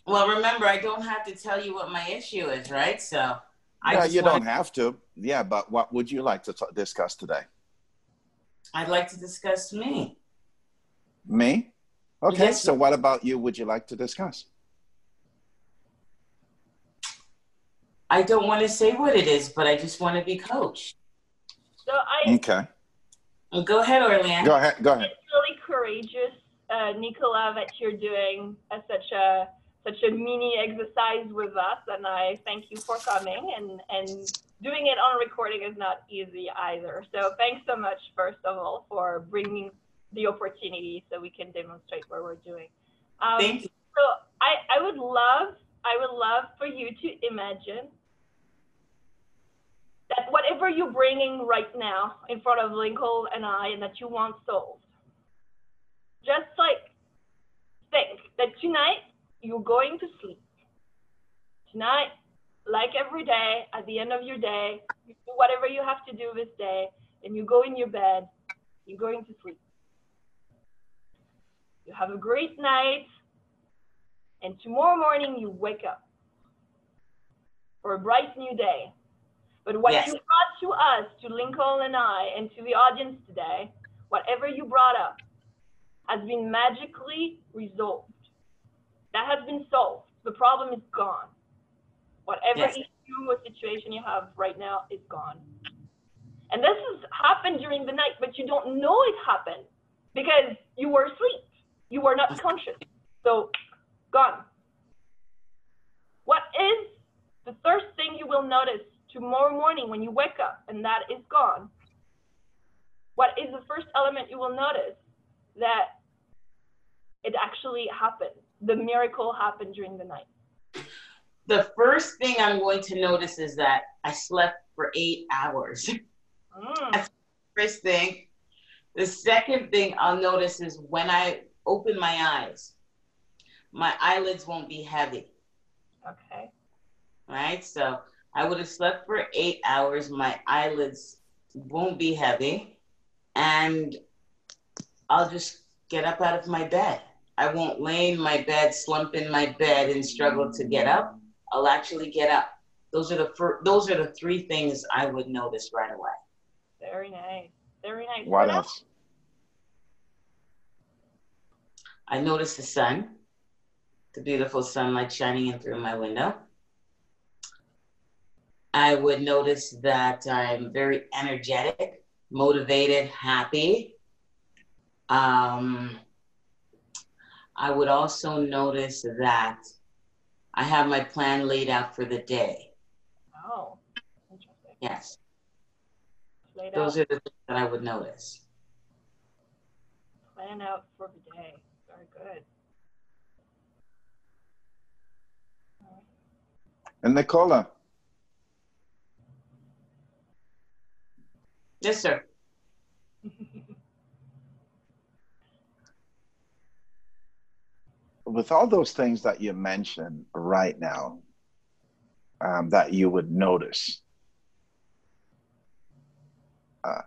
Well, remember, I don't have to tell you what my issue is, right? So, I yeah, you don't have to. Yeah, but what would you like to t- discuss today? I'd like to discuss me. Me? Okay. Yes, so, what about you? Would you like to discuss? I don't want to say what it is, but I just want to be coached. So I okay. Go ahead, Aurelie-Anne. Go ahead. Go ahead. Courageous, uh, Nicola, that you're doing a, such a such a mini exercise with us, and I thank you for coming. And and doing it on recording is not easy either. So thanks so much, first of all, for bringing the opportunity so we can demonstrate what we're doing. Um, thank you. So I I would love I would love for you to imagine that whatever you're bringing right now in front of Lincoln and I and that you want solved, just like think that tonight you're going to sleep. Tonight, like every day, at the end of your day, you do whatever you have to do this day, and you go in your bed, you're going to sleep. You have a great night, and tomorrow morning you wake up for a bright new day. But what Yes. you brought to us, to Lincoln and I, and to the audience today, whatever you brought up, has been magically resolved. That has been solved. The problem is gone. Whatever Yes. issue or situation you have right now is gone. And this has happened during the night, but you don't know it happened because you were asleep. You were not conscious. So, gone. What is the first thing you will notice tomorrow morning when you wake up and that is gone? What is the first element you will notice that it actually happened? The miracle happened during the night. The first thing I'm going to notice is that I slept for eight hours. Mm. First thing. The second thing I'll notice is when I open my eyes, my eyelids won't be heavy. Okay. right? So I would have slept for eight hours. My eyelids won't be heavy, and I'll just get up out of my bed. I won't lay in my bed, slump in my bed, and struggle to get up. I'll actually get up. Those are the fir- those are the three things I would notice right away. Very nice. Very nice. What else? I notice the sun, the beautiful sunlight shining in through my window. I would notice that I'm very energetic, motivated, happy. Um, I would also notice that I have my plan laid out for the day. Oh, interesting. Yes, Laid those out, are the things that I would notice. plan out for the day. Very good. And Nicola, Yes, sir. With all those things that you mentioned right now, um, that you would notice, uh,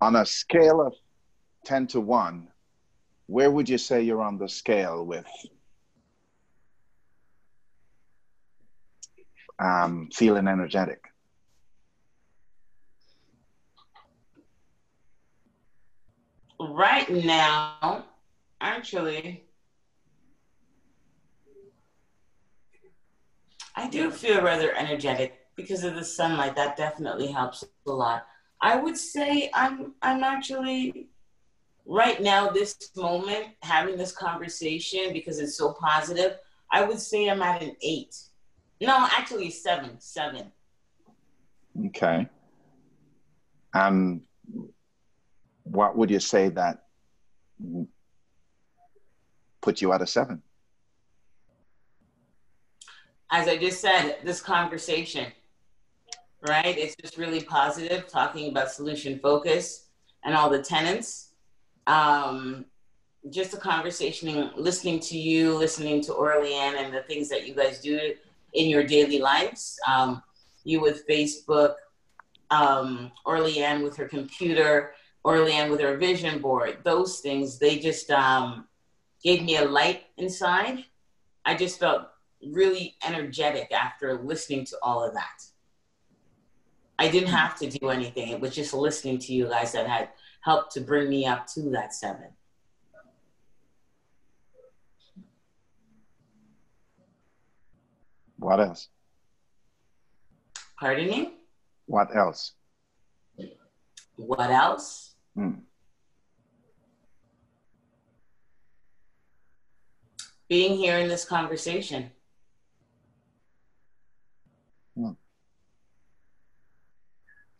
on a scale of 10 to 1, where would you say you're on the scale with um, feeling energetic? Right now, actually, I do feel rather energetic because of the sunlight. That definitely helps a lot. I would say I'm I'm actually right now this moment having this conversation because it's so positive. I would say I'm at an eight. No, actually seven. Seven. Okay. Um, what would you say that put you at a seven? As I just said, this conversation, right? It's just really positive, talking about solution focus and all the tenants. Um, just a conversation, listening to you, listening to Aurelie-Anne and the things that you guys do in your daily lives. Um, you with Facebook, um, Aurelie-Anne with her computer, Aurelie-Anne with her vision board. Those things, they just um, gave me a light inside. I just felt really energetic after listening to all of that. I didn't have to do anything. It was just listening to you guys that had helped to bring me up to that seven. What else? Pardon me? What else? What else? Hmm. Being here in this conversation.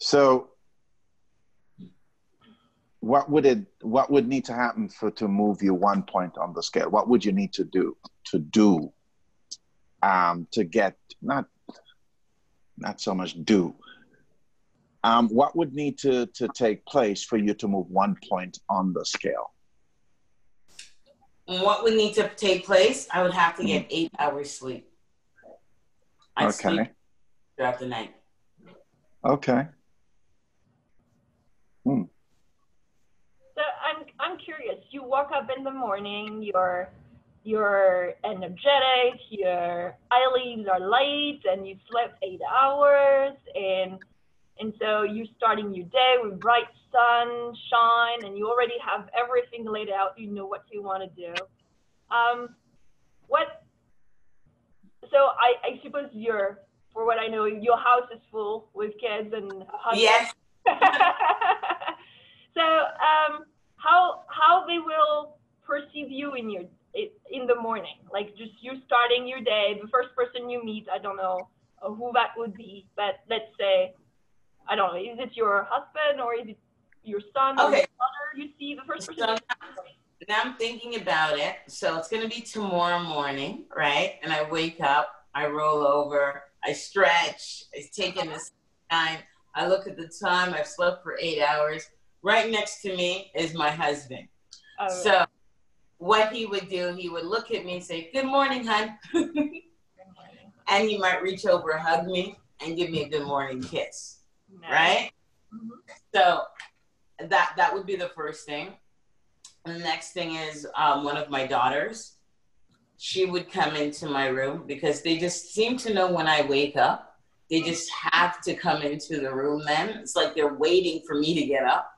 So, what would it? What would need to happen for to move you one point on the scale? What would you need to do to do um, to get not not so much do? Um, what would need to to take place for you to move one point on the scale? What would need to take place? I would have to get eight hours sleep. Sleep Okay. throughout the night. Okay. So I'm I'm curious. You woke up in the morning. You're you're energetic. Your eyelids are light, and you slept eight hours. And And so you're starting your day with bright sunshine, and you already have everything laid out. You know what you want to do. Um, what? So I, I suppose you're, for what I know, your house is full with kids and husbands. Yes. so um, how how they will perceive you in your in the morning, like just you starting your day, the first person you meet, I don't know who that would be, but let's say, I don't know, is it your husband or is it your son or Okay. your daughter you see the first person? So now I'm thinking about it. So it's gonna be tomorrow morning, right? And I wake up, I roll over, I stretch, I take in this time, I look at the time, I've slept for eight hours. Right next to me is my husband. Oh, So what he would do, he would look at me and say, Good morning, hon. and he might reach over, hug me, and give me a good morning kiss. nice. Right? Mhm. So that that would be the first thing. And the next thing is um, one of my daughters. She would come into my room because they just seem to know when I wake up. They just have to come into the room then. It's like they're waiting for me to get up.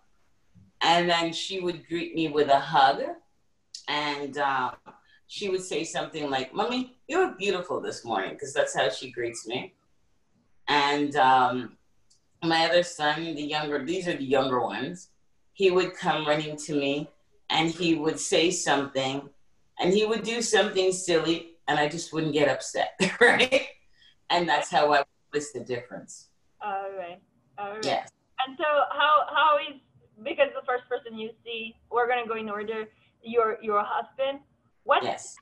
And then she would greet me with a hug. And uh, she would say something like, Mommy, you look beautiful this morning, because that's how she greets me. And um, my other son, the younger, these are the younger ones, he would come running to me and he would say something and he would do something silly and I just wouldn't get upset, right? And that's how I noticed the difference. All right. All right. Yes. And so how how is because the first person you see, we're gonna go in order. Your your husband. What Yes.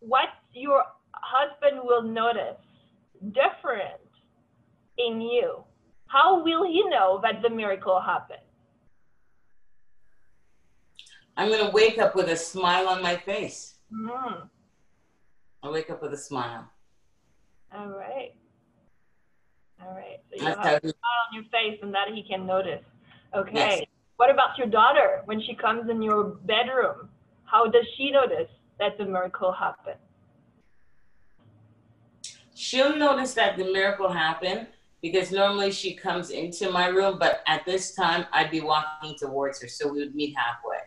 what your husband will notice different in you? How will he know that the miracle happened? I'm going to wake up with a smile on my face. Mm, I wake up with a smile. all right. All right. So you That's have a smile on your face and that he can notice. Okay. Yes. What about your daughter when she comes in your bedroom? How does she notice that the miracle happened? she'll notice that the miracle happened because normally she comes into my room, but at this time I'd be walking towards her. So we would meet halfway.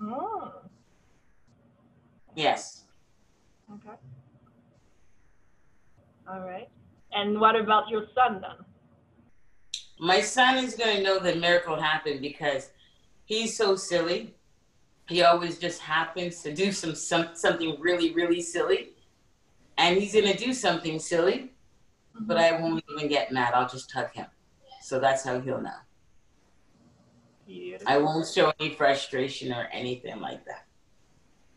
Mm, Yes. okay. All right. And what about your son then? My son is going to know the miracle happened because he's so silly. He always just happens to do some, some something really really silly, and he's going to do something silly, but I mm-hmm. won't even get mad. I'll just hug him. So that's how he'll know. Beautiful. I won't show any frustration or anything like that.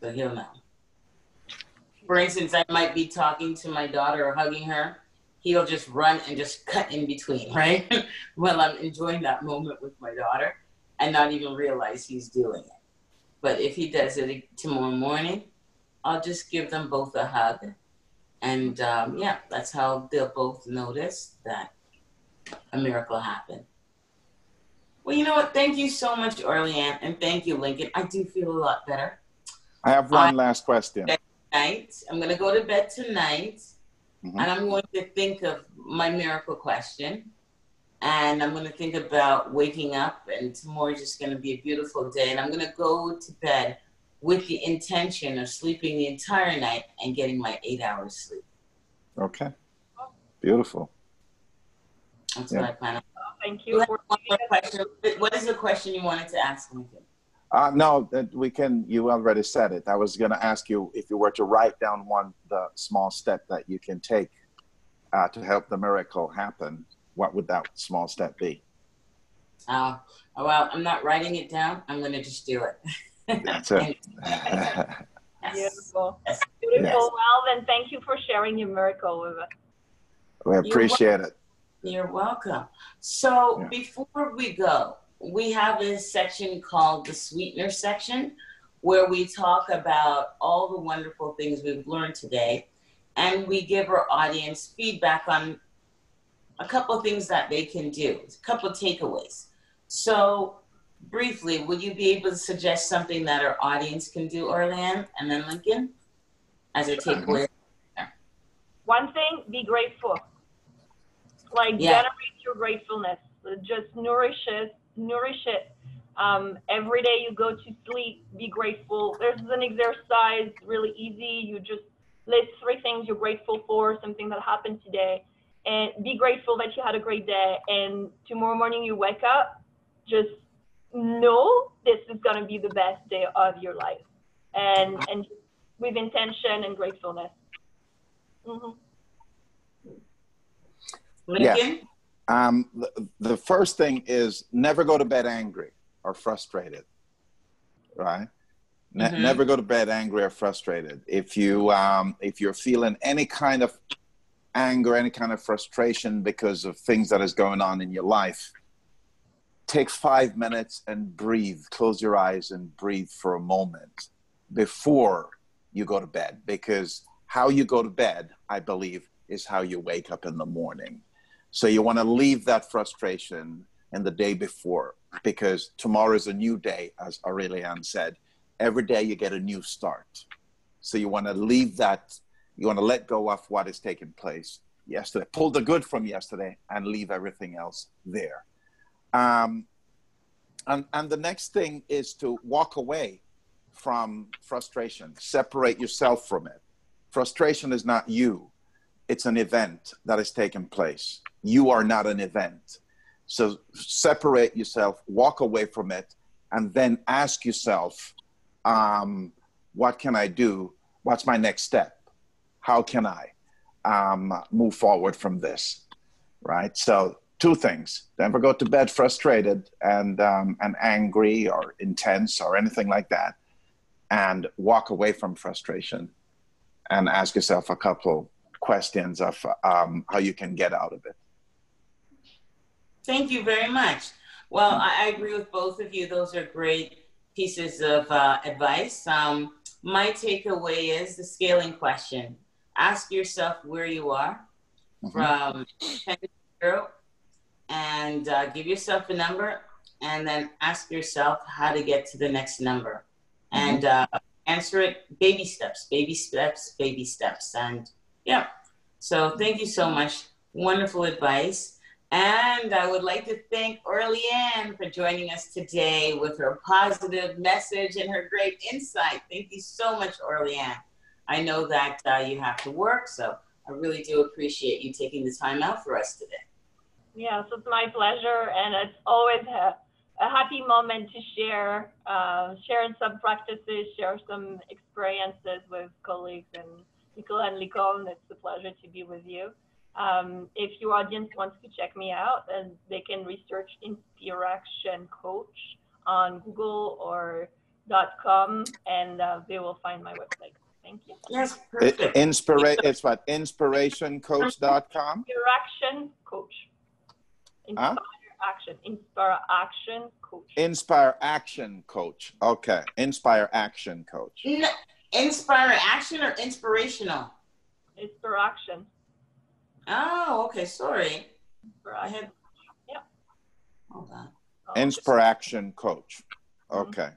So he'll know. For instance, I might be talking to my daughter or hugging her. He'll just run and just cut in between, right? While I'm enjoying that moment with my daughter and not even realize he's doing it. But if he does it tomorrow morning, I'll just give them both a hug. And um, yeah, that's how they'll both notice that a miracle happened. Well, you know what? Thank you so much, Aurelie-Anne, and thank you, Lincoln. I do feel a lot better. I have one last question. Tonight, I'm going to go to bed tonight, Mhm. and I'm going to think of my miracle question, and I'm going to think about waking up, and tomorrow's just going to be a beautiful day, and I'm going to go to bed with the intention of sleeping the entire night and getting my eight hours sleep. Okay. Beautiful. That's Yeah. what I plan on. Thank You you for one more question. What is the question you wanted to ask, Lincoln? Uh, no, that we can. You already said it. I was going to ask you if you were to write down one the small step that you can take uh, to help the miracle happen. What would that small step be? Uh, well, I'm not writing it down. I'm going to just do it. That's it. Yes. Beautiful. Yes. Beautiful. Yes. Well, then thank you for sharing your miracle with us. we appreciate it. You're welcome. So Yeah. before we go, we have a section called the sweetener section where we talk about all the wonderful things we've learned today and we give our audience feedback on a couple of things that they can do, a couple of takeaways. So briefly, would you be able to suggest something that our audience can do, Aurelie-Anne and then Lincoln, as a takeaway? One thing, be grateful. Like Yeah. generate your gratefulness So just nourish it, nourish it. Um, every day you go to sleep, be grateful. There's an exercise, really easy. You just list three things you're grateful for, something that happened today, and be grateful that you had a great day. And tomorrow morning you wake up, just know this is going to be the best day of your life, and and with intention and gratefulness. Mm-hmm. Yeah. Um, the, the first thing is never go to bed angry or frustrated, right? Ne- mm-hmm. Never go to bed angry or frustrated. If you um, if you're feeling any kind of anger, any kind of frustration because of things that is going on in your life, take five minutes and breathe. Close your eyes and breathe for a moment before you go to bed, because how you go to bed, I believe, is how you wake up in the morning. So you want to leave that frustration in the day before because tomorrow is a new day, as Aurelie-Anne said. Every day you get a new start. So you want to leave that, you want to let go of what has taken place yesterday, pull the good from yesterday and leave everything else there. Um, and, and the next thing is to walk away from frustration, separate yourself from it. Frustration is not you, it's an event that has taken place. You are not an event. So separate yourself, walk away from it, and then ask yourself, um, what can I do? What's my next step? How can I um, move forward from this? Right. So two things: never go to bed frustrated and um, and angry or intense or anything like that, and walk away from frustration, and ask yourself a couple questions of um, how you can get out of it. Thank you very much. Well, I, agree with both of you. Those are great pieces of uh, advice. Um, my takeaway is the scaling question. Ask yourself where you are mm-hmm. from 10 to 0 and uh, give yourself a number and then ask yourself how to get to the next number mm-hmm. and uh, answer it baby steps, baby steps, baby steps. And yeah, so thank you so much. Wonderful advice. And I would like to thank Aurelie-Anne for joining us today with her positive message and her great insight. Thank you so much, Aurelie-Anne. I know that uh, you have to work, so I really do appreciate you taking the time out for us today. Yes, it's my pleasure, and it's always a, a happy moment to share, uh, share some practices, share some experiences with colleagues and Nicola and Licorne. It's a pleasure to be with you. Um, if your audience wants to check me out, then they can research Inspiration Coach on Google or .com, and uh, they will find my website. Thank you. Yes, perfect. Inspira- it's what inspirationcoach.com. Inspiration Coach. Inspire huh? Action. Inspire Action Coach. Inspire Action Coach. Okay. Inspire Action Coach. Inspire Action or inspirational? Inspire Action. Oh, okay. Sorry. I had. Yeah. Hold on. Oh, Inspiration coach. Mm-hmm. Okay.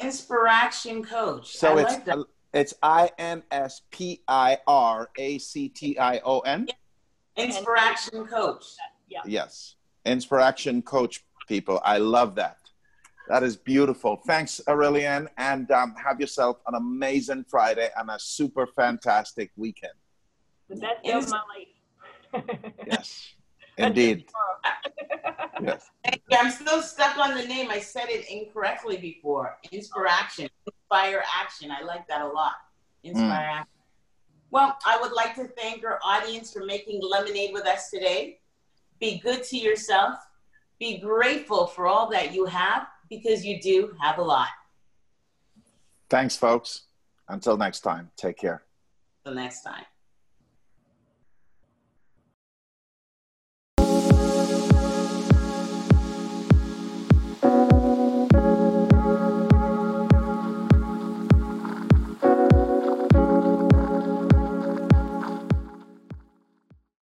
Inspiration coach. So I it's like it's I N S P I R A C T I O N. Inspiration coach. Yeah. Yes. Inspiration coach people. I love that. That is beautiful. Thanks, Aurelie-Anne, and um, have yourself an amazing Friday and a super fantastic weekend. The best day of my life yes, indeed. yes. I'm still stuck on the name. I said it incorrectly before. Inspiration, inspire action. I like that a lot. Inspire mm. action. Well, I would like to thank our audience for making lemonade with us today. Be good to yourself. Be grateful for all that you have because you do have a lot. Thanks, folks. Until next time, take care. Until next time.